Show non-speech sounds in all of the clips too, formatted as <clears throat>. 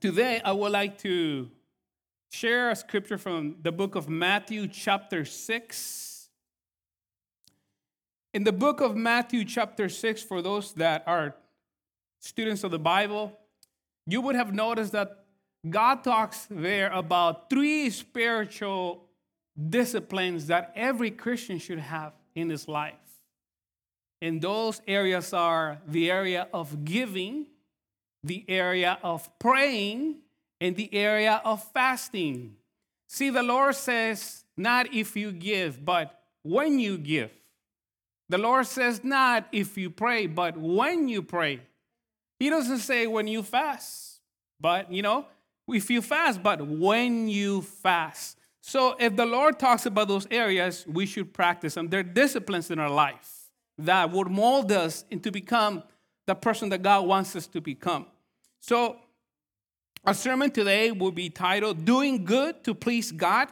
Today, I would like to share a scripture from the book of Matthew, chapter 6. In the book of Matthew, chapter 6, for those that are students of the Bible, you would have noticed that God talks there about three spiritual disciplines that every Christian should have in his life. And those areas are the area of giving, the area of praying, and the area of fasting. See, the Lord says, not if you give, but when you give. The Lord says, not if you pray, but when you pray. He doesn't say when you fast, but you know, if you fast, but when you fast. So if the Lord talks about those areas, we should practice them. They're disciplines in our life that would mold us into become the person that God wants us to become. So our sermon today will be titled Doing Good to Please God,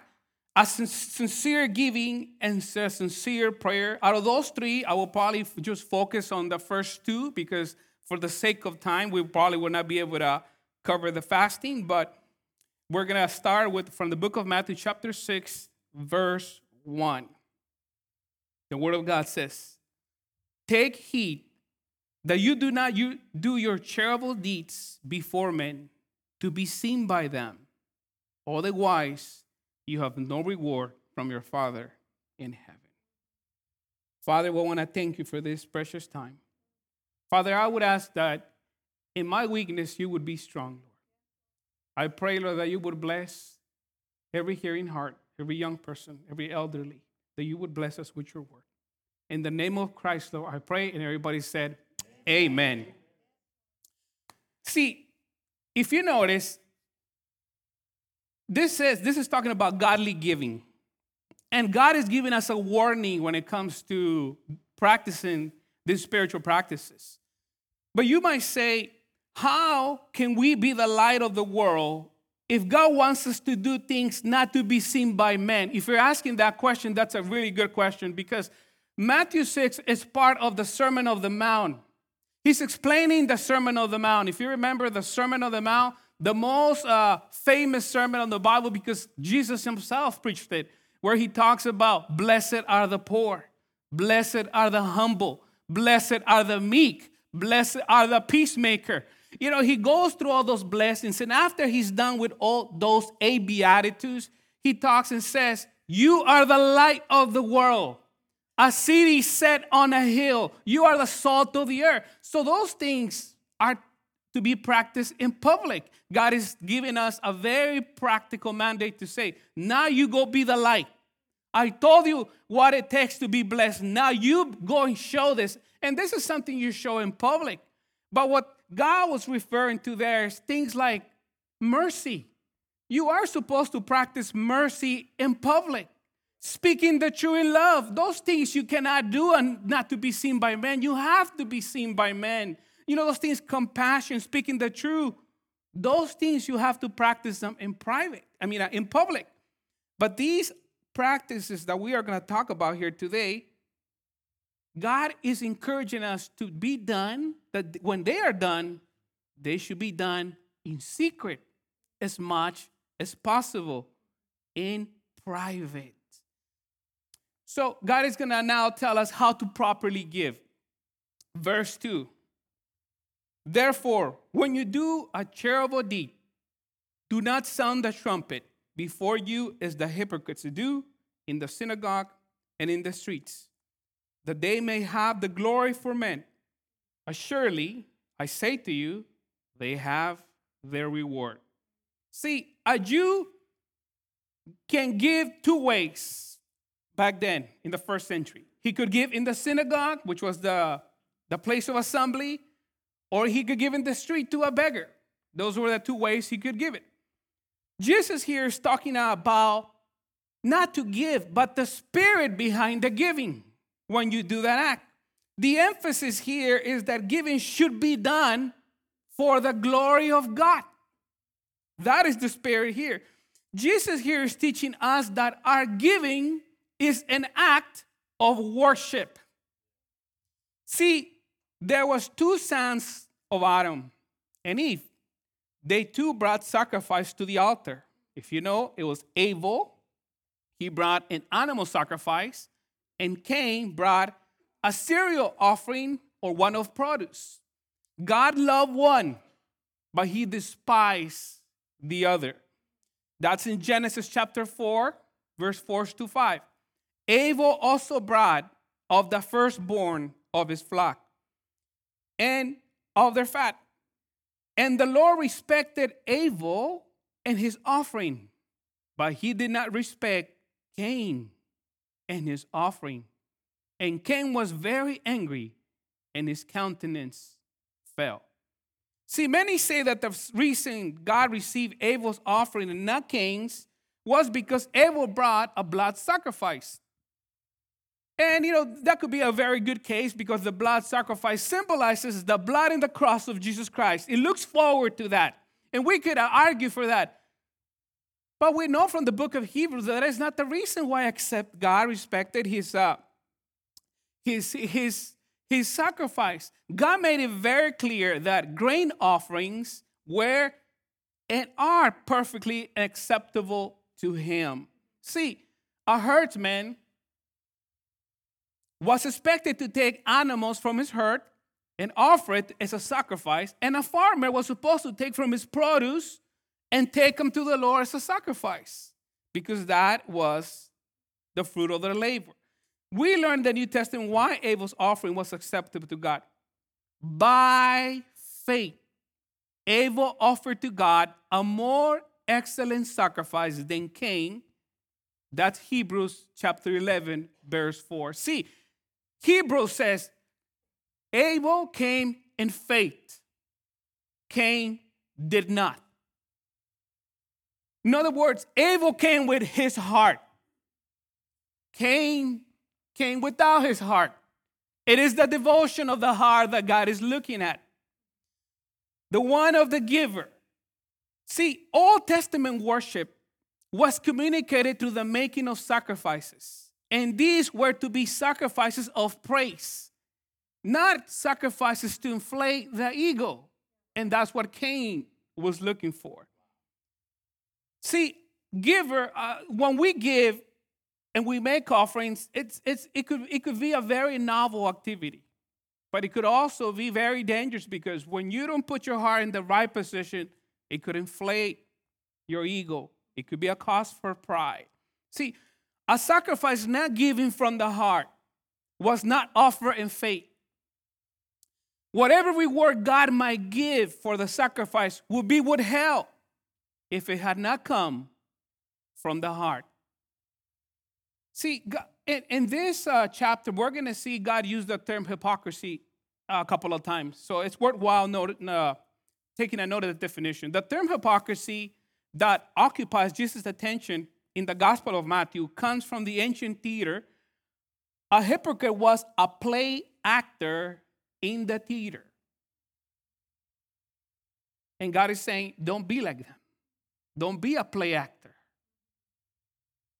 a sincere giving and a sincere prayer. Out of those three, I will probably just focus on the first two because for the sake of time, we probably will not be able to cover the fasting, but we're going to start with from the book of Matthew, chapter 6, verse 1. The word of God says, Take heed that you do not you do your charitable deeds before men to be seen by them. Otherwise, you have no reward from your Father in heaven. Father, we want to thank you for this precious time. Father, I would ask that in my weakness you would be strong, Lord. I pray, Lord, that you would bless every hearing heart, every young person, every elderly, that you would bless us with your word. In the name of Christ, Lord, I pray, and everybody said, Amen. See, if you notice, this says this is talking about godly giving. And God is giving us a warning when it comes to practicing these spiritual practices. But you might say, how can we be the light of the world if God wants us to do things not to be seen by men? If you're asking that question, that's a really good question because Matthew 6 is part of the Sermon of the Mount. He's explaining the Sermon of the Mount. If you remember the Sermon of the Mount, the most uh, famous sermon in the Bible because Jesus himself preached it, where he talks about blessed are the poor, blessed are the humble, blessed are the meek, blessed are the peacemaker. You know, he goes through all those blessings, and after he's done with all those eight beatitudes, he talks and says, You are the light of the world, a city set on a hill. You are the salt of the earth. So, those things are to be practiced in public. God is giving us a very practical mandate to say, Now you go be the light. I told you what it takes to be blessed. Now you go and show this. And this is something you show in public. But what God was referring to there is things like mercy. You are supposed to practice mercy in public, speaking the truth in love. Those things you cannot do and not to be seen by men. You have to be seen by men. You know, those things, compassion, speaking the truth, those things you have to practice them in private, I mean, uh, in public. But these practices that we are going to talk about here today, God is encouraging us to be done, that when they are done, they should be done in secret as much as possible in private. So, God is going to now tell us how to properly give. Verse 2 Therefore, when you do a charitable deed, do not sound the trumpet before you as the hypocrites do in the synagogue and in the streets that they may have the glory for men. Assuredly, I say to you, they have their reward. See, a Jew can give two ways back then in the first century. He could give in the synagogue, which was the, the place of assembly, or he could give in the street to a beggar. Those were the two ways he could give it. Jesus here is talking about not to give, but the spirit behind the giving when you do that act. The emphasis here is that giving should be done for the glory of God. That is the spirit here. Jesus here is teaching us that our giving is an act of worship. See, there was two sons of Adam and Eve. they too brought sacrifice to the altar. If you know, it was Abel, he brought an animal sacrifice, and Cain brought a cereal offering or one of produce. God loved one, but he despised the other. That's in Genesis chapter 4, verse 4 to 5. Abel also brought of the firstborn of his flock and of their fat. And the Lord respected Abel and his offering, but he did not respect Cain and his offering. And Cain was very angry, and his countenance fell. See, many say that the reason God received Abel's offering and not Cain's was because Abel brought a blood sacrifice. And you know, that could be a very good case because the blood sacrifice symbolizes the blood and the cross of Jesus Christ. It looks forward to that. And we could uh, argue for that. But we know from the book of Hebrews that is not the reason why except God respected his, uh, his, his, his sacrifice. God made it very clear that grain offerings were and are perfectly acceptable to him. See, a herdsman was expected to take animals from his herd and offer it as a sacrifice, and a farmer was supposed to take from his produce and take them to the Lord as a sacrifice because that was the fruit of their labor. We learned in the New Testament why Abel's offering was acceptable to God. By faith, Abel offered to God a more excellent sacrifice than Cain. That's Hebrews chapter 11, verse 4. See, Hebrews says Abel came in faith, Cain did not. In other words, Abel came with his heart. Cain came without his heart. It is the devotion of the heart that God is looking at. The one of the giver. See, Old Testament worship was communicated through the making of sacrifices. And these were to be sacrifices of praise, not sacrifices to inflate the ego. And that's what Cain was looking for. See, giver, uh, when we give and we make offerings, it's, it's, it, could, it could be a very novel activity. But it could also be very dangerous because when you don't put your heart in the right position, it could inflate your ego. It could be a cause for pride. See, a sacrifice not given from the heart was not offered in faith. Whatever reward God might give for the sacrifice would be withheld if it had not come from the heart. See, in, this uh, chapter, we're going to see God use the term hypocrisy a couple of times. So it's worthwhile uh, taking a note of the definition. The term hypocrisy that occupies Jesus' attention in the Gospel of Matthew comes from the ancient theater. A hypocrite was a play actor in the theater. And God is saying, don't be like them. Don't be a play actor.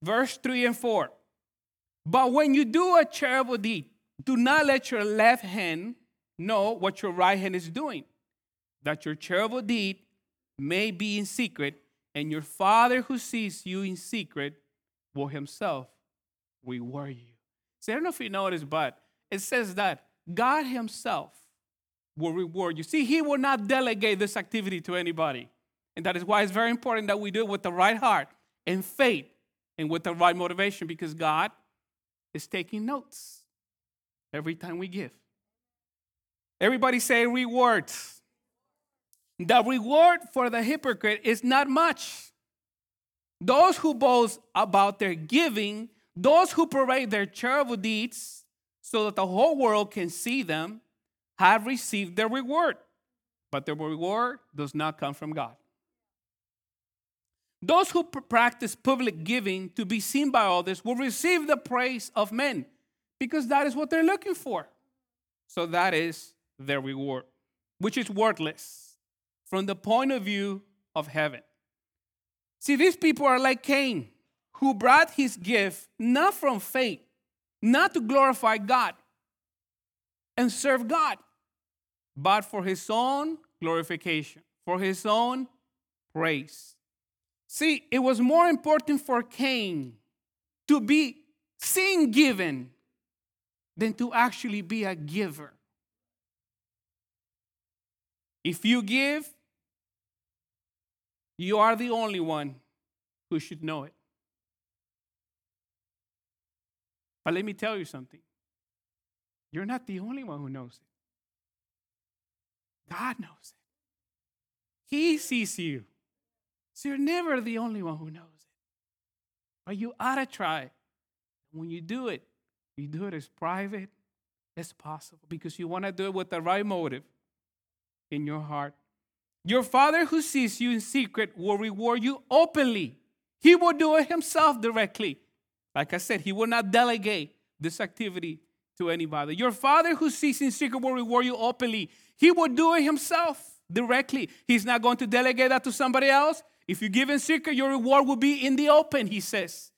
Verse 3 and 4. But when you do a charitable deed, do not let your left hand know what your right hand is doing, that your charitable deed may be in secret, and your Father who sees you in secret will himself reward you. See, I don't know if you noticed, but it says that God himself will reward you. See, he will not delegate this activity to anybody. And that is why it's very important that we do it with the right heart and faith and with the right motivation because God is taking notes every time we give. Everybody say rewards. The reward for the hypocrite is not much. Those who boast about their giving, those who parade their charitable deeds so that the whole world can see them, have received their reward. But their reward does not come from God. Those who practice public giving to be seen by others will receive the praise of men because that is what they're looking for. So that is their reward, which is worthless from the point of view of heaven. See, these people are like Cain, who brought his gift not from faith, not to glorify God and serve God, but for his own glorification, for his own praise. See, it was more important for Cain to be seen given than to actually be a giver. If you give, you are the only one who should know it. But let me tell you something you're not the only one who knows it, God knows it. He sees you. So you're never the only one who knows it. But you ought to try. When you do it, you do it as private as possible because you want to do it with the right motive in your heart. Your Father who sees you in secret will reward you openly. He will do it himself directly. Like I said, he will not delegate this activity to anybody. Your Father who sees in secret will reward you openly. He will do it himself directly. He's not going to delegate that to somebody else. If you give in secret, your reward will be in the open, he says.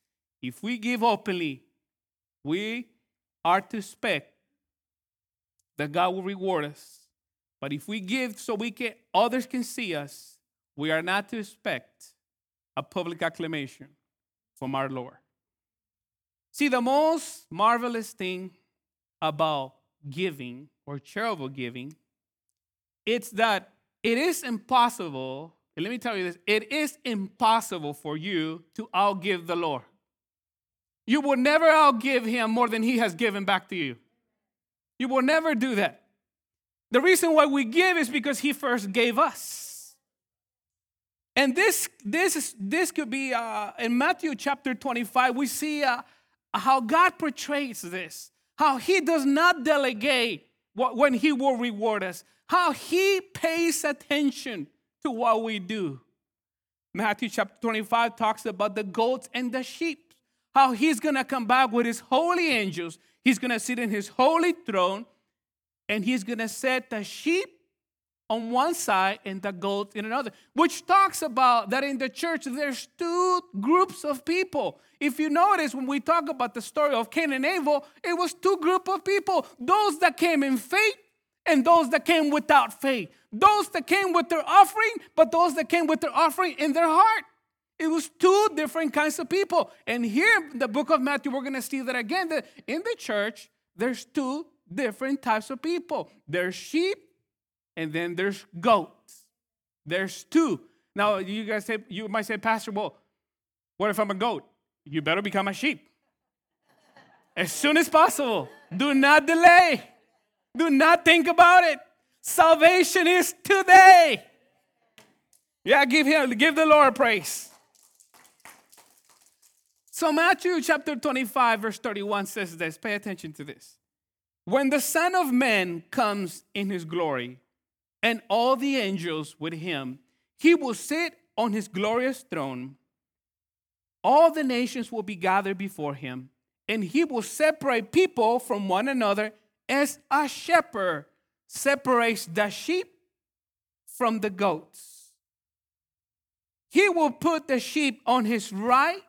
If we give openly, we are to expect that God will reward us. But if we give so we can others can see us, we are not to expect a public acclamation from our Lord. See, the most marvelous thing about giving or charitable giving, it's that it is impossible, and let me tell you this, it is impossible for you to outgive the Lord. You will never outgive him more than he has given back to you. You will never do that. The reason why we give is because he first gave us. And this, this, is, this could be uh, in Matthew chapter 25, we see uh, how God portrays this, how he does not delegate when he will reward us, how he pays attention to what we do. Matthew chapter 25 talks about the goats and the sheep, how he's gonna come back with his holy angels. He's gonna sit in his holy throne, and he's gonna set the sheep on one side and the goat in another, which talks about that in the church there's two groups of people. If you notice, when we talk about the story of Cain and Abel, it was two group of people: those that came in faith and those that came without faith. Those that came with their offering, but those that came with their offering in their heart. It was two different kinds of people. And here in the book of Matthew, we're going to see that again that in the church, there's two different types of people there's sheep, and then there's goats. There's two. Now, you guys say, you might say, Pastor, well, what if I'm a goat? You better become a sheep. As soon as possible. Do not delay. Do not think about it. Salvation is today. Yeah, give him, give the Lord praise. So Matthew chapter 25, verse 31 says this. Pay attention to this. When the Son of Man comes in his glory, and all the angels with him, he will sit on his glorious throne. All the nations will be gathered before him, and he will separate people from one another as a shepherd separates the sheep from the goats. He will put the sheep on his right.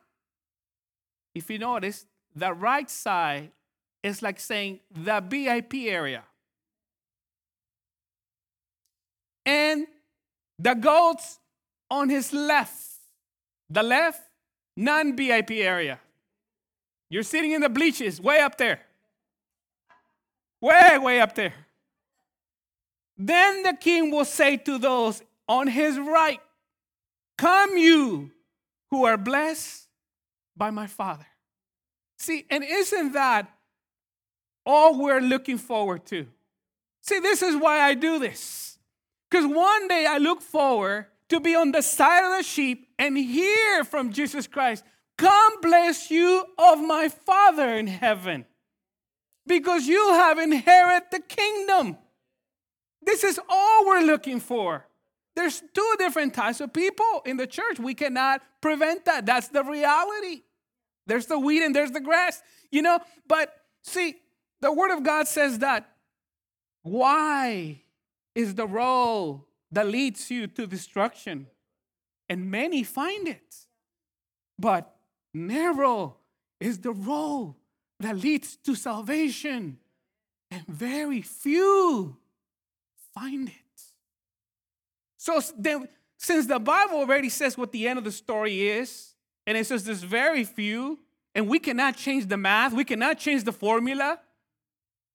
If you notice, the right side is like saying the VIP area. And the goats on his left. The left, non VIP area. You're sitting in the bleachers way up there. Way, way up there. Then the king will say to those on his right, Come, you who are blessed by my Father. See, and isn't that all we're looking forward to? See, this is why I do this. Because one day I look forward to be on the side of the sheep and hear from Jesus Christ, Come, bless you of my Father in heaven because you have inherited the kingdom. This is all we're looking for. There's two different types of people in the church. We cannot prevent that. That's the reality. There's the wheat and there's the grass, you know. But see, the Word of God says that why is the road that leads you to destruction? And many find it. But narrow is the road that leads to salvation, and very few find it. So then, since the Bible already says what the end of the story is, and it says there's very few, and we cannot change the math, we cannot change the formula,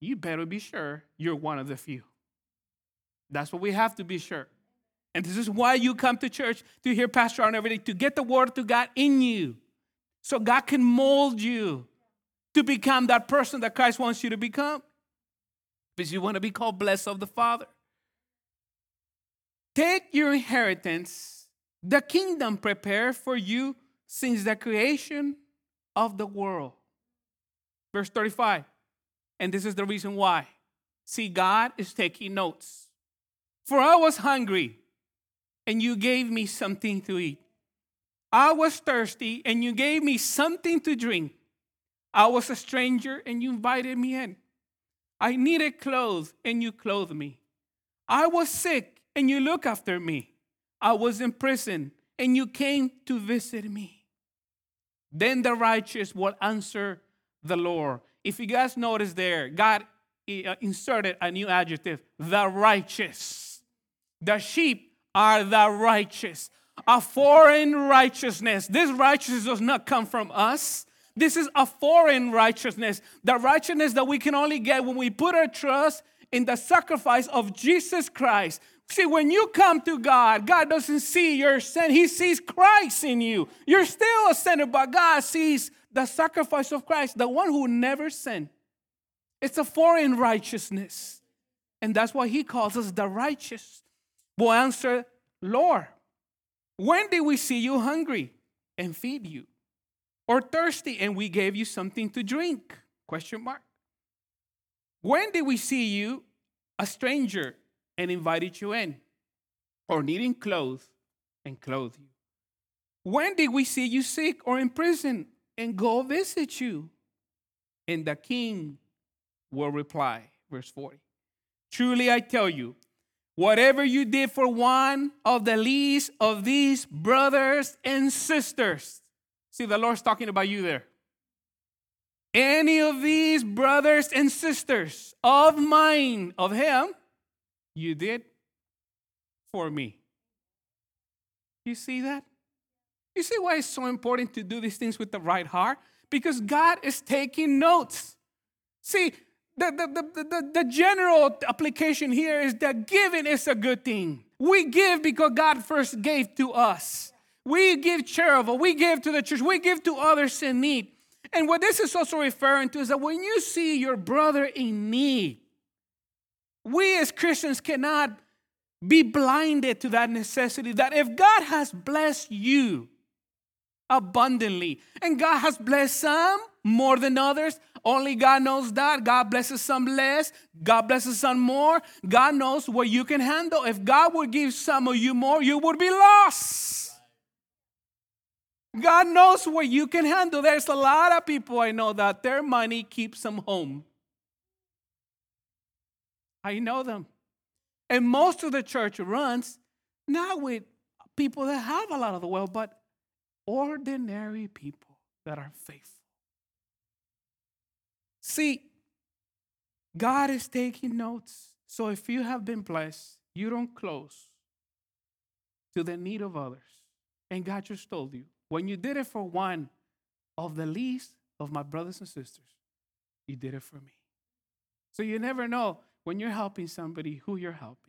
you better be sure you're one of the few. That's what we have to be sure. And this is why you come to church to hear Pastor on every day, to get the word of God in you. So God can mold you to become that person that Christ wants you to become. Because you want to be called blessed of the Father. Take your inheritance, the kingdom prepared for you since the creation of the world. Verse 35. And this is the reason why. See, God is taking notes. For I was hungry, and you gave me something to eat. I was thirsty, and you gave me something to drink. I was a stranger, and you invited me in. I needed clothes, and you clothed me. I was sick and you looked after me. I was in prison and you came to visit me. Then the righteous will answer the Lord. If you guys notice there, God uh, inserted a new adjective the righteous. The sheep are the righteous. A foreign righteousness. This righteousness does not come from us. This is a foreign righteousness. The righteousness that we can only get when we put our trust in the sacrifice of Jesus Christ. See, when you come to God, God doesn't see your sin, He sees Christ in you. You're still a sinner, but God sees the sacrifice of Christ, the one who never sinned. It's a foreign righteousness. And that's why He calls us the righteous. Will answer, Lord, when did we see you hungry and feed you? Or thirsty and we gave you something to drink? Question mark. When did we see you a stranger and invited you in, or needing clothes and clothe you? When did we see you sick or in prison and go visit you? And the king will reply, verse 40 Truly I tell you, whatever you did for one of the least of these brothers and sisters, see, the Lord's talking about you there any of these brothers and sisters of mine, of him, you did for me. You see that? You see why it's so important to do these things with the right heart? Because God is taking notes. See, the, the, the, the, general application here is that giving is a good thing. We give because God first gave to us. We give charitable, we give to the church, we give to others in need. And what this is also referring to is that when you see your brother in need, we as Christians cannot be blinded to that necessity that if God has blessed you abundantly, and God has blessed some more than others, only God knows that. God blesses some less, God blesses some more. God knows what you can handle. If God would give some of you more, you would be lost. God knows what you can handle. There's a lot of people I know that their money keeps them home. I know them. And most of the church runs not with people that have a lot of the wealth, but ordinary people that are faithful. See, God is taking notes. So if you have been blessed, you don't close to the need of others. And God just told you when you did it for one of the least of my brothers and sisters, you did it for me. So you never know when you're helping somebody who you're helping.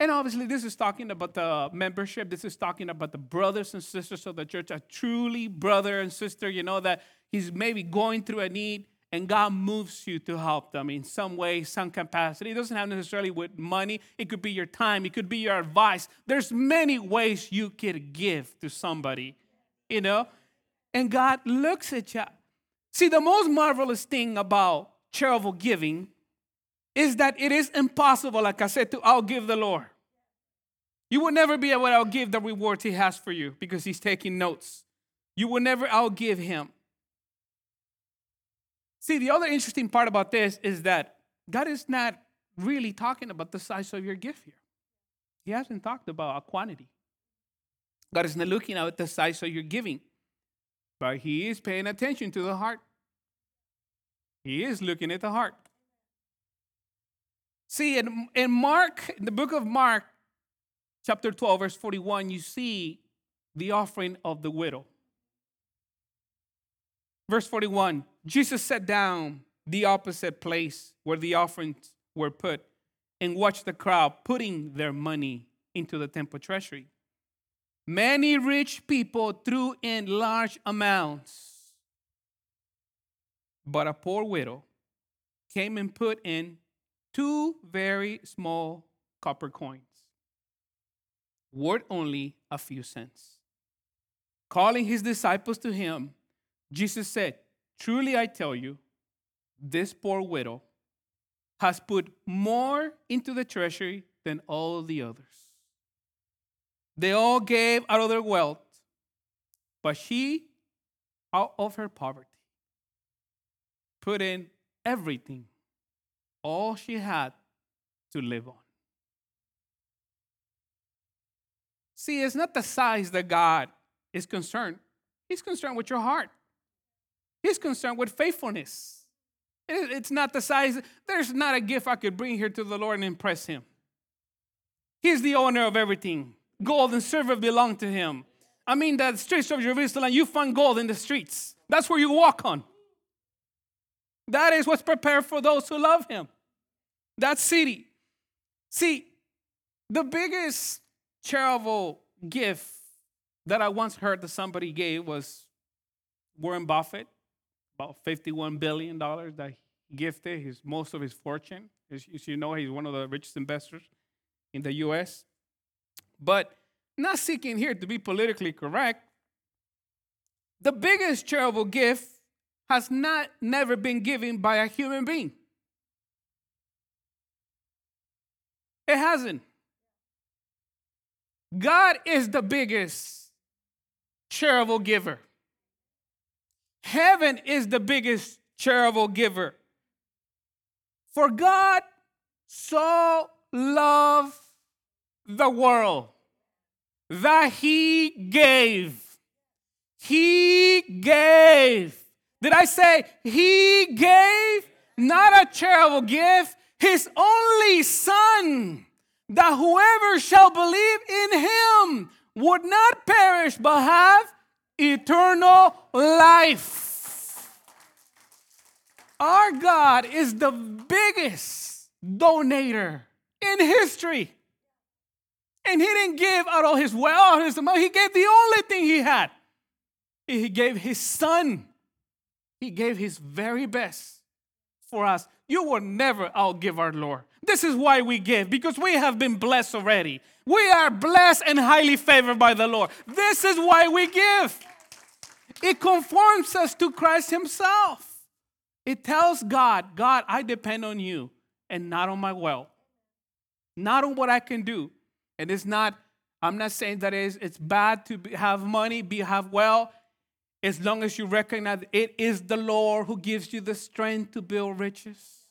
And obviously, this is talking about the membership. This is talking about the brothers and sisters of the church, a truly brother and sister, you know, that he's maybe going through a need and God moves you to help them in some way, some capacity. It doesn't have necessarily with money. It could be your time. It could be your advice. There's many ways you could give to somebody, you know. And God looks at you. See, the most marvelous thing about charitable giving is that it is impossible, like I said, to outgive the Lord. You will never be able to outgive the rewards He has for you because He's taking notes. You will never outgive Him. See, the other interesting part about this is that God is not really talking about the size of your gift here. He hasn't talked about a quantity. God is not looking at the size of your giving, but He is paying attention to the heart. He is looking at the heart. See, in, in Mark, in the book of Mark, chapter 12, verse 41, you see the offering of the widow. Verse 41 Jesus sat down the opposite place where the offerings were put and watched the crowd putting their money into the temple treasury. Many rich people threw in large amounts, but a poor widow came and put in two very small copper coins, worth only a few cents. Calling his disciples to him, Jesus said, Truly I tell you, this poor widow has put more into the treasury than all the others. They all gave out of their wealth, but she, out of her poverty, put in everything, all she had to live on. See, it's not the size that God is concerned, He's concerned with your heart. He's concerned with faithfulness. It's not the size, there's not a gift I could bring here to the Lord and impress Him. He's the owner of everything. Gold and silver belong to Him. I mean, the streets of Jerusalem, you find gold in the streets. That's where you walk on. That is what's prepared for those who love Him. That city. See, the biggest charitable gift that I once heard that somebody gave was Warren Buffett about $51 billion that he gifted his, most of his fortune. As you know, he's one of the richest investors in the U.S. But not seeking here to be politically correct, the biggest charitable gift has not never been given by a human being. It hasn't. God is the biggest charitable giver. Heaven is the biggest charitable giver. For God so loved the world that he gave. He gave. Did I say he gave? Not a charitable gift, his only son, that whoever shall believe in him would not perish but have eternal life. Our God is the biggest donator in history. And he didn't give out all his wealth, his money. He gave the only thing he had. He gave his son. He gave his very best for us. You will never outgive our Lord. This is why we give, because we have been blessed already. We are blessed and highly favored by the Lord. This is why we give. It conforms us to Christ Himself. It tells God, God, I depend on you and not on my wealth, not on what I can do. And it's not, I'm not saying that it's, it's bad to have money, be have wealth, as long as you recognize it is the Lord who gives you the strength to build riches.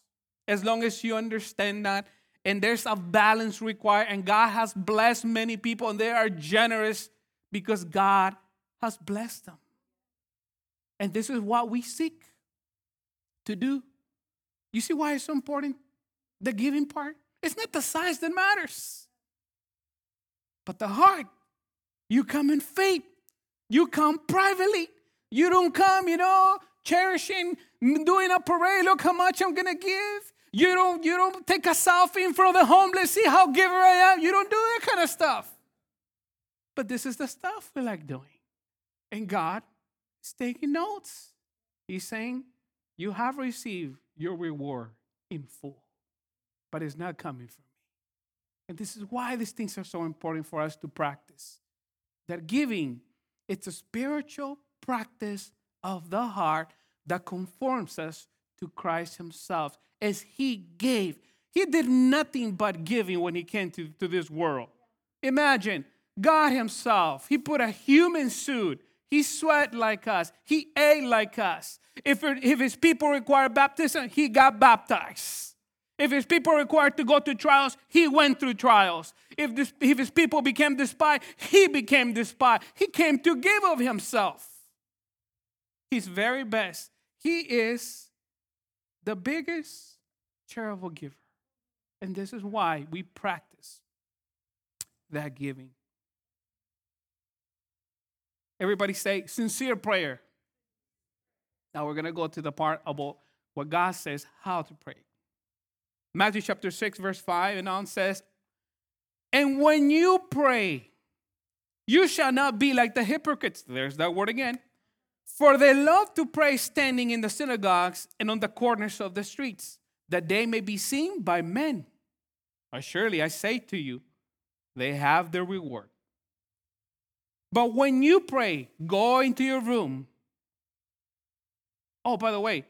As long as you understand that, and there's a balance required, and God has blessed many people, and they are generous because God has blessed them. And this is what we seek to do. You see why it's so important? The giving part. It's not the size that matters, but the heart. You come in faith, you come privately. You don't come, you know, cherishing, doing a parade. Look how much I'm gonna give. You don't, you don't take a selfie in front of the homeless, see how giver I am. You don't do that kind of stuff. But this is the stuff we like doing. And God is taking notes. He's saying, You have received your reward in full, but it's not coming from me. And this is why these things are so important for us to practice. That giving, it's a spiritual practice of the heart that conforms us to Christ Himself as He gave. He did nothing but giving when He came to, to this world. Imagine God Himself, He put a human suit he sweat like us. He ate like us. If, if his people require baptism, he got baptized. If his people required to go to trials, he went through trials. If, this, if his people became despised, he became despised. He came to give of himself. His very best. He is the biggest charitable giver. And this is why we practice that giving. Everybody say sincere prayer. Now we're going to go to the part about what God says how to pray. Matthew chapter 6, verse 5 and on says, And when you pray, you shall not be like the hypocrites. There's that word again. For they love to pray standing in the synagogues and on the corners of the streets, that they may be seen by men. Surely I say to you, they have their reward. But when you pray, go into your room. Oh, by the way,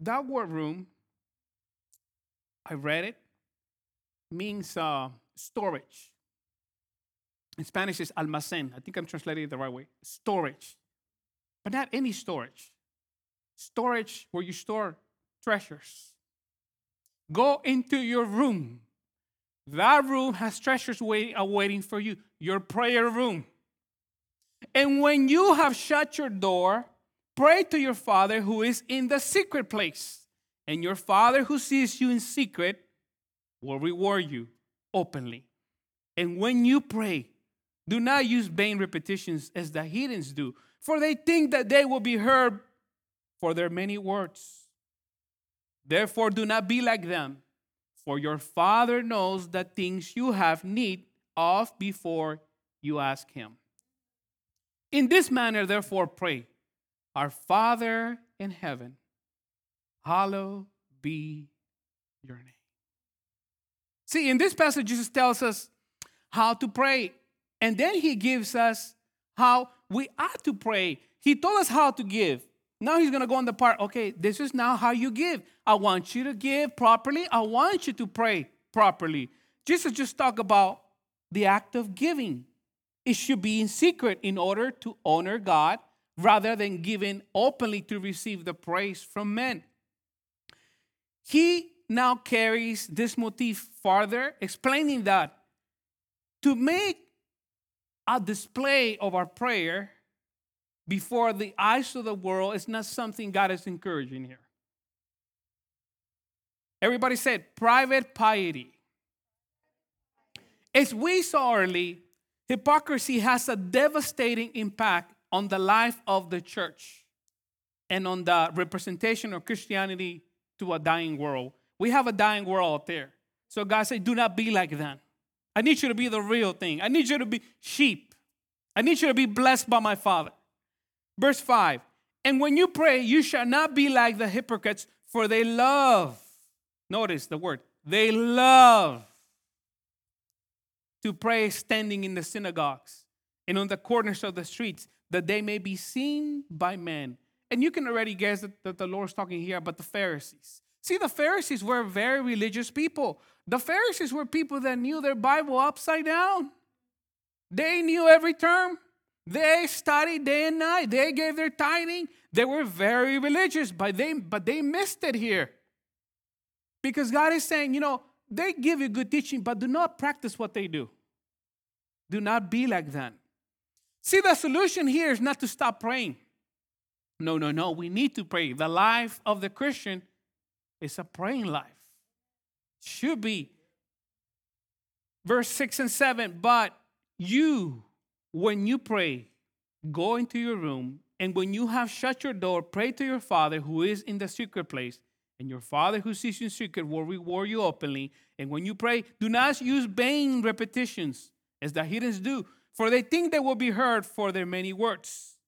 that word room, I read it, means uh, storage. In Spanish, it's almacén. I think I'm translating it the right way. Storage. But not any storage. Storage where you store treasures. Go into your room. That room has treasures uh, waiting, awaiting for you, your prayer room. And when you have shut your door, pray to your Father who is in the secret place. And your Father who sees you in secret will reward you openly. And when you pray, do not use vain repetitions as the heathens do, for they think that they will be heard for their many words. Therefore, do not be like them for your Father knows the things you have need of before you ask Him. In this manner, therefore, pray Our Father in heaven, hallowed be your name. See, in this passage, Jesus tells us how to pray, and then He gives us how we ought to pray. He told us how to give. Now he's going to go on the part, okay, this is now how you give. I want you to give properly. I want you to pray properly. Jesus just talked about the act of giving. It should be in secret in order to honor God rather than giving openly to receive the praise from men. He now carries this motif farther, explaining that to make a display of our prayer before the eyes of the world is not something God is encouraging here. Everybody said private piety. As we saw early, hypocrisy has a devastating impact on the life of the church and on the representation of Christianity to a dying world. We have a dying world out there. So God said, Do not be like that. I need you to be the real thing. I need you to be sheep. I need you to be blessed by my Father. Verse 5 And when you pray, you shall not be like the hypocrites, for they love, notice the word, they love to pray standing in the synagogues and on the corners of the streets, that they may be seen by men. And you can already guess that, the Lord's talking here about the Pharisees. See, the Pharisees were very religious people. The Pharisees were people that knew their Bible upside down. They knew every term. They studied day and night. They gave their tithing. They were very religious, but they but they missed it here. Because God is saying, you know, they give you good teaching, but do not practice what they do. Do not be like them. See, the solution here is not to stop praying. No, no, no. We need to pray. The life of the Christian is a praying life. Should be. Verse 6 and 7 But you when you pray, go into your room, and when you have shut your door, pray to your Father who is in the secret place, and your Father who sees you in secret will reward you openly. And when you pray, do not use vain repetitions, as the heathens do, for they think they will be heard for their many words.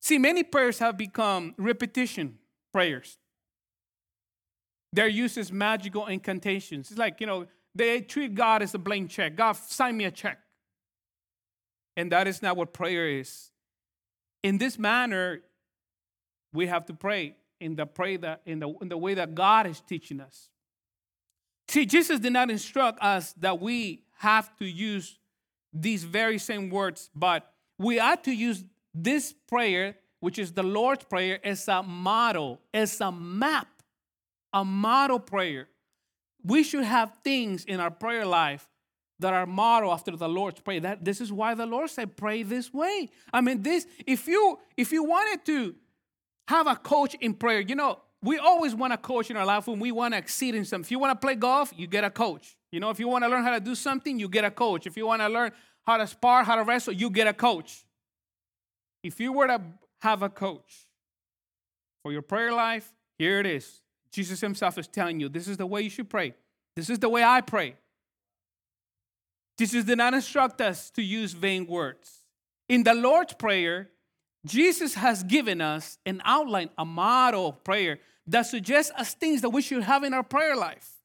See, many prayers have become repetition prayers. They're used as magical incantations. It's like, you know, they treat God as a blank check. God, sign me a check. And that is not what prayer is. In this manner, we have to pray in the pray that in the, in the way that God is teaching us. See, Jesus did not instruct us that we have to use these very same words, but we ought to use this prayer, which is the Lord's Prayer, as a model, as a map, a model prayer. We should have things in our prayer life that are model after the Lord's Prayer. That this is why the Lord said, pray this way. I mean, this, if you if you wanted to have a coach in prayer, you know, we always want a coach in our life when we want to exceed in something. If you want to play golf, you get a coach. You know, if you want to learn how to do something, you get a coach. If you want to learn how to spar, how to wrestle, you get a coach. If you were to have a coach for your prayer life, here it is. Jesus himself is telling you this is the way you should pray. This is the way I pray. Jesus did not instruct us to use vain words. In the Lord's Prayer, Jesus has given us an outline, a model of prayer that suggests us things that we should have in our prayer life.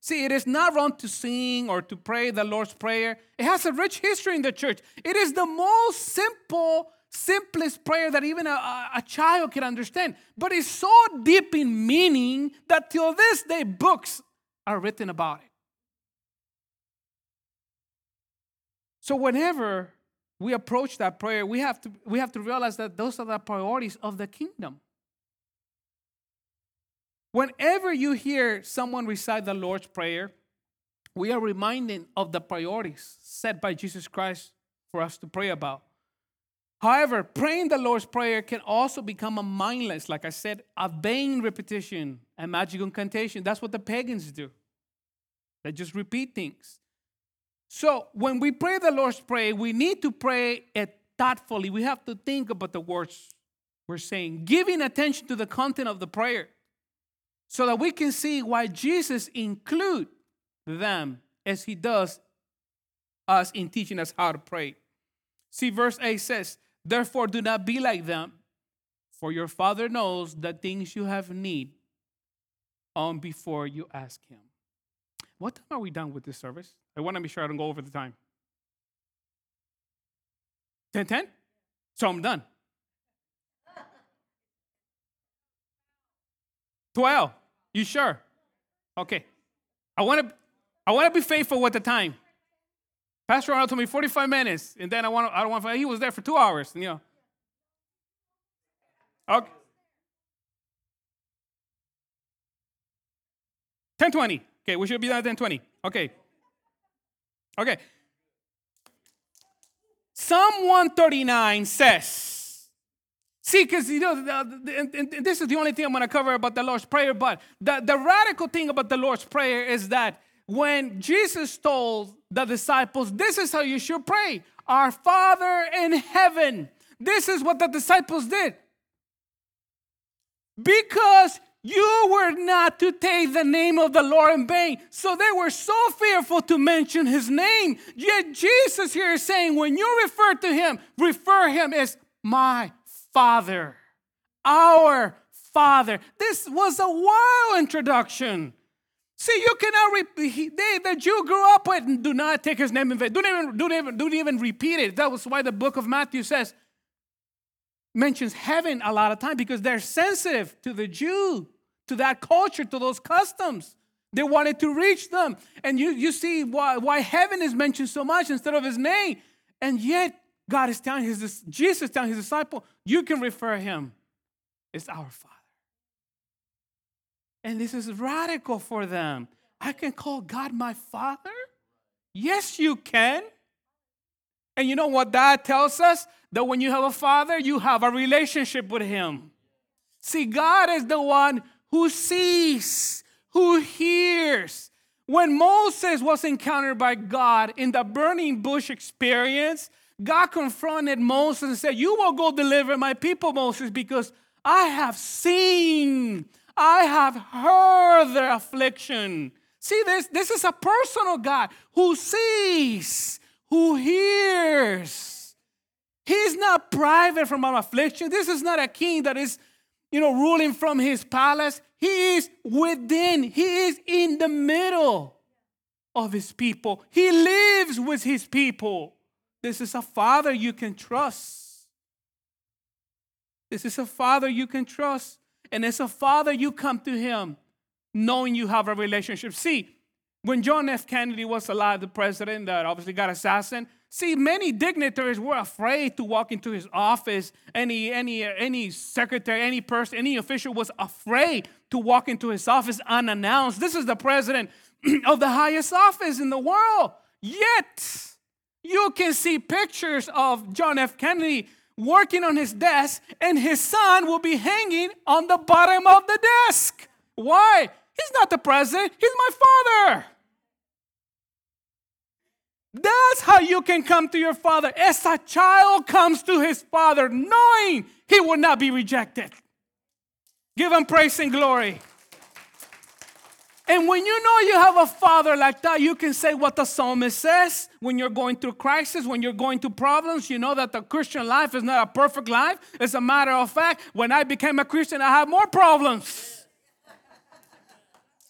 See, it is not wrong to sing or to pray the Lord's Prayer. It has a rich history in the church. It is the most simple, simplest prayer that even a, a child can understand. But it's so deep in meaning that till this day, books are written about it. So whenever we approach that prayer, we have to, we have to realize that those are the priorities of the kingdom. Whenever you hear someone recite the Lord's Prayer, we are reminding of the priorities set by Jesus Christ for us to pray about. However, praying the Lord's Prayer can also become a mindless, like I said, a vain repetition and magic incantation. That's what the pagans do. They just repeat things. So when we pray the Lord's Prayer, we need to pray it thoughtfully. We have to think about the words we're saying, giving attention to the content of the prayer so that we can see why Jesus include them as he does us in teaching us how to pray. See, verse 8 says, Therefore, do not be like them, for your Father knows the things you have need on before you ask Him. What time are we done with this service? I want to be sure I don't go over the time. 10 10? So I'm done. 12. You sure? Okay. I want to I want to be faithful with the time. Pastor Arnold told me 45 minutes, and then I want I don't want he was there for two hours, you know. Okay. 1020. Okay, we should be done at 1020. Okay. Okay. Psalm 139 says, see, because you know, the, the, and this is the only thing I'm going to cover about the Lord's Prayer, but the, the radical thing about the Lord's Prayer is that when Jesus told the disciples, This is how you should pray Our Father in heaven. This is what the disciples did. Because you were not to take the name of the Lord in vain. So they were so fearful to mention his name. Yet Jesus here is saying, when you refer to him, refer him as my Father, our Father. This was a wild introduction. See, you cannot repeat, they, the Jew grew up with, do not take his name in vain. Don't even, don't, even, don't even repeat it. That was why the book of Matthew says, mentions heaven a lot of times because they're sensitive to the Jew, to that culture, to those customs. They wanted to reach them. And you, you see why, why heaven is mentioned so much instead of his name. And yet, God is telling his, Jesus telling his disciple, you can refer him. It's our Father. And this is radical for them. I can call God my Father? Yes, you can. And you know what that tells us? That when you have a father, you have a relationship with him. See, God is the one who sees, who hears. When Moses was encountered by God in the burning bush experience, God confronted Moses and said, You will go deliver my people, Moses, because I have seen I have heard their affliction. See this? This is a personal God who sees, who hears. He's not private from our affliction. This is not a king that is, you know, ruling from his palace. He is within, he is in the middle of his people. He lives with his people. This is a father you can trust. This is a father you can trust. And as a father, you come to him knowing you have a relationship. See, when John F. Kennedy was alive, the president that obviously got assassinated, see, many dignitaries were afraid to walk into his office. Any, any, any secretary, any person, any official was afraid to walk into his office unannounced. This is the president <clears throat> of the highest office in the world. Yet, you can see pictures of John F. Kennedy working on his desk, and his son will be hanging on the bottom of the desk. Why? He's not the president, he's my father. That's how you can come to your father. As a child comes to his father, knowing he will not be rejected. Give him praise and glory. And when you know you have a father like that, you can say what the psalmist says when you're going through crisis, when you're going through problems. You know that the Christian life is not a perfect life. As a matter of fact, when I became a Christian, I had more problems.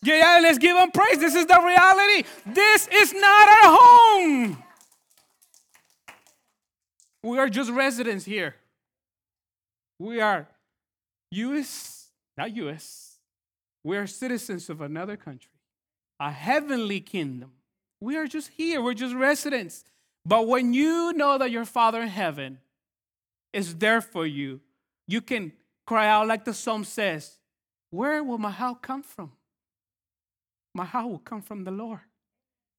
Yeah, yeah, let's give him praise. This is the reality. This is not our home. We are just residents here. We are U.S., not U.S., we are citizens of another country, a heavenly kingdom. We are just here, we're just residents. But when you know that your Father in heaven is there for you, you can cry out like the psalm says, Where will my help come from? My help will come from the Lord,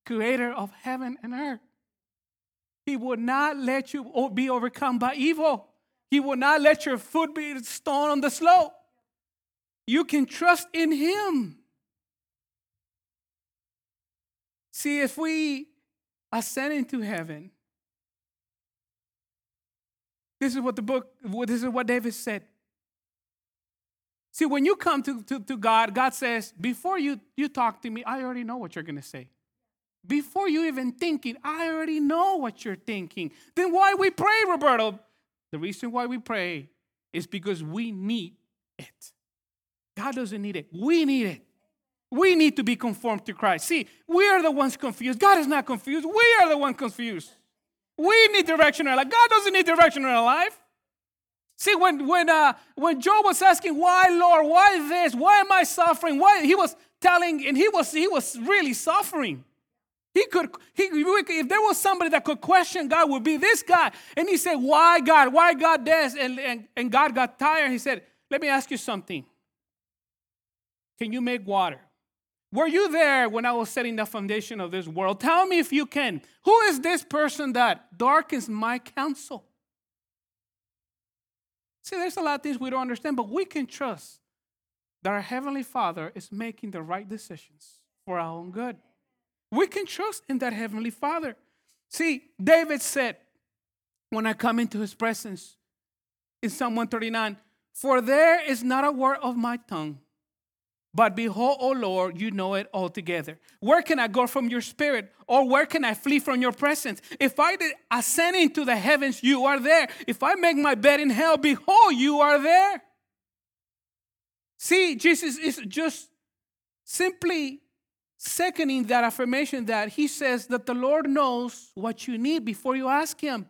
creator of heaven and earth. He will not let you be overcome by evil. He will not let your foot be stone on the slope. You can trust in Him. See, if we ascend into heaven, this is what the book, this is what David said. See, when you come to, to, to God, God says, before you, you talk to me, I already know what you're going to say. Before you even thinking, I already know what you're thinking. Then why we pray, Roberto? The reason why we pray is because we need it. God doesn't need it. We need it. We need to be conformed to Christ. See, we are the ones confused. God is not confused. We are the ones confused. We need direction in our life. God doesn't need direction in our life. See, when when uh, when Job was asking, "Why, Lord? Why this? Why am I suffering?" Why he was telling, and he was he was really suffering. He could he if there was somebody that could question God, would be this guy. And he said, "Why, God? Why God this?" And and, and God got tired. He said, "Let me ask you something. Can you make water? Were you there when I was setting the foundation of this world? Tell me if you can. Who is this person that darkens my counsel? See, there's a lot of things we don't understand, but we can trust that our Heavenly Father is making the right decisions for our own good. We can trust in that Heavenly Father. See, David said, when I come into His presence, in Psalm 139, for there is not a word of my tongue but behold, O Lord, you know it altogether. Where can I go from your spirit? Or where can I flee from your presence? If I ascend into the heavens, you are there. If I make my bed in hell, behold, you are there. See, Jesus is just simply seconding that affirmation that he says that the Lord knows what you need before you ask him.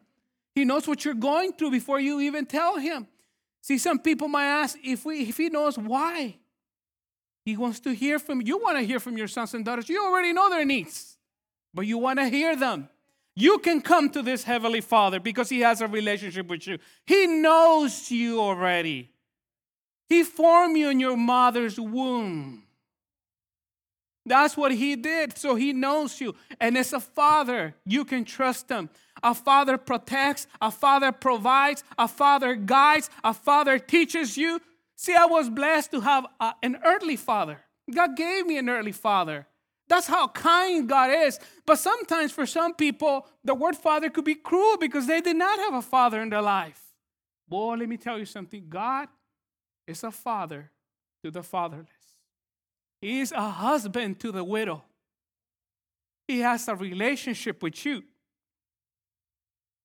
He knows what you're going through before you even tell him. See, some people might ask if, we, if he knows why. He wants to hear from you. want to hear from your sons and daughters. You already know their needs, but you want to hear them. You can come to this Heavenly Father because He has a relationship with you. He knows you already. He formed you in your mother's womb. That's what He did. So He knows you. And as a father, you can trust Him. A father protects, a father provides, a father guides, a father teaches you. See, I was blessed to have a, an earthly father. God gave me an earthly father. That's how kind God is. But sometimes for some people, the word father could be cruel because they did not have a father in their life. Boy, let me tell you something God is a father to the fatherless, He is a husband to the widow. He has a relationship with you,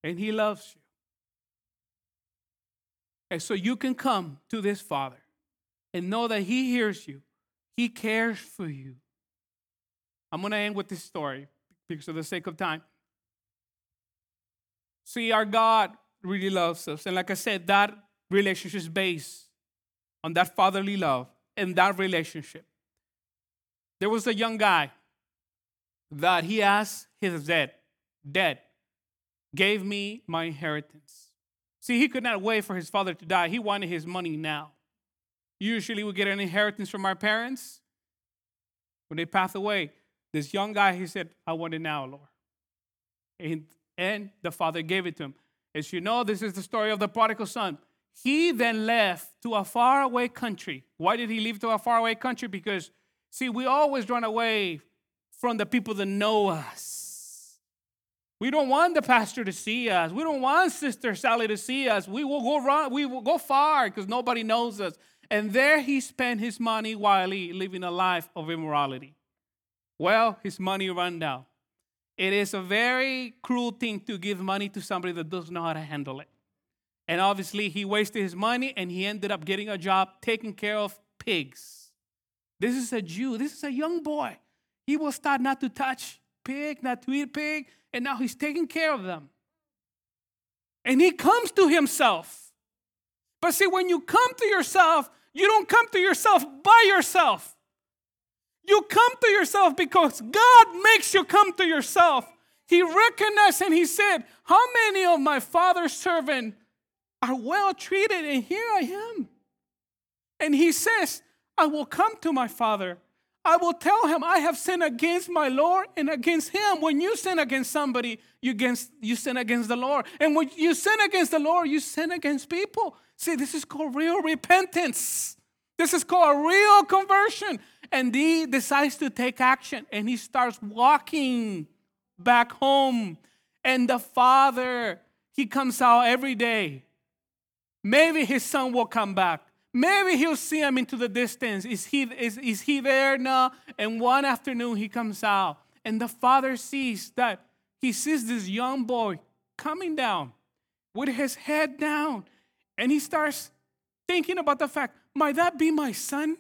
and He loves you. So you can come to this Father and know that He hears you, He cares for you. I'm going to end with this story because of the sake of time. See, our God really loves us. And like I said, that relationship is based on that fatherly love and that relationship. There was a young guy that he asked his dad, Dad, gave me my inheritance. See, he could not wait for his father to die. He wanted his money now. Usually, we get an inheritance from our parents. When they pass away, this young guy, he said, I want it now, Lord. And, and the father gave it to him. As you know, this is the story of the prodigal son. He then left to a faraway country. Why did he leave to a faraway country? Because, see, we always run away from the people that know us. We don't want the pastor to see us. We don't want Sister Sally to see us. We will go run, we will go far because nobody knows us. And there he spent his money while he living a life of immorality. Well, his money ran down. It is a very cruel thing to give money to somebody that doesn't know how to handle it. And obviously, he wasted his money and he ended up getting a job taking care of pigs. This is a Jew, this is a young boy. He was taught not to touch pig, not to eat pig, and now he's taking care of them. And he comes to himself. But see, when you come to yourself, you don't come to yourself by yourself. You come to yourself because God makes you come to yourself. He recognized and he said, How many of my father's servants are well treated? And here I am. And he says, I will come to my father. I will tell him I have sinned against my Lord and against him. When you sin against somebody, you, against, you sin against the Lord. And when you sin against the Lord, you sin against people. See, this is called real repentance. This is called a real conversion. And he decides to take action and he starts walking back home. And the father, he comes out every day. Maybe his son will come back. Maybe he'll see him into the distance. Is he, is, is he there now? And one afternoon he comes out. And the father sees that he sees this young boy coming down with his head down. And he starts thinking about the fact, might that be my son?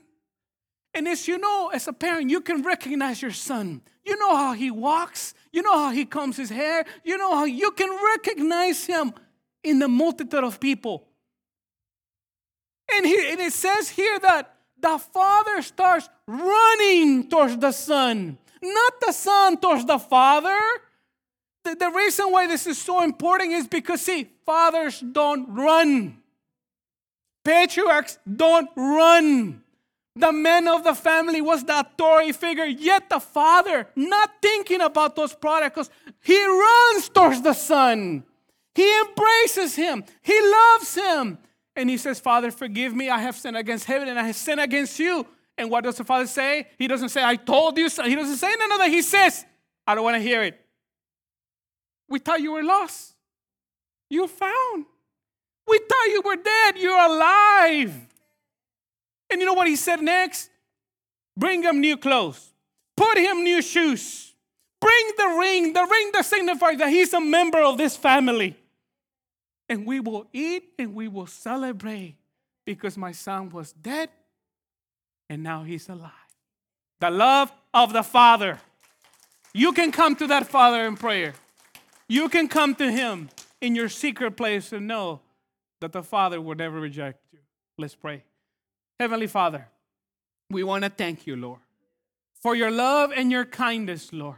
And as you know, as a parent, you can recognize your son. You know how he walks, you know how he combs his hair, you know how you can recognize him in the multitude of people. And, he, and it says here that the father starts running towards the son, not the son towards the father. The, the reason why this is so important is because, see, fathers don't run. Patriarchs don't run. The man of the family was the authority figure, yet the father, not thinking about those prodigals, he runs towards the son. He embraces him, he loves him. And he says, Father, forgive me. I have sinned against heaven and I have sinned against you. And what does the father say? He doesn't say, I told you so. He doesn't say none of that. He says, I don't want to hear it. We thought you were lost. You're found. We thought you were dead. You're alive. And you know what he said next? Bring him new clothes, put him new shoes, bring the ring, the ring that signifies that he's a member of this family. And we will eat and we will celebrate because my son was dead and now he's alive. The love of the Father. You can come to that Father in prayer. You can come to him in your secret place and know that the Father will never reject you. Let's pray. Heavenly Father, we want to thank you, Lord, for your love and your kindness, Lord.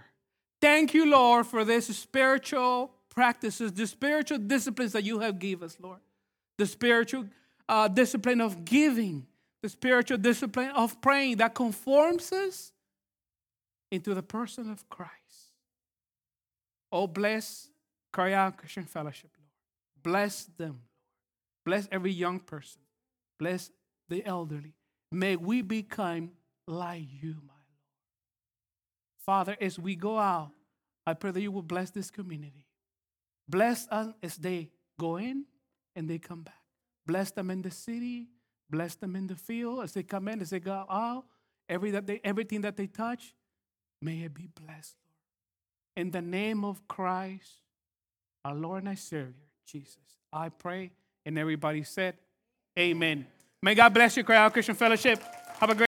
Thank you, Lord, for this spiritual practices, the spiritual disciplines that you have given us, Lord. The spiritual uh, discipline of giving, the spiritual discipline of praying that conforms us into the person of Christ. Oh, bless Out Christian Fellowship, Lord. Bless them, Lord. Bless every young person. Bless the elderly. May we become like you, my Lord. Father, as we go out, I pray that you will bless this community. Bless us as they go in and they come back. Bless them in the city. Bless them in the field as they come in, as they go out. Every that they, everything that they touch, may it be blessed, Lord. In the name of Christ, our Lord and our Savior, Jesus, I pray. And everybody said, Amen. May God bless you, Cryy Out Christian Fellowship. Have a great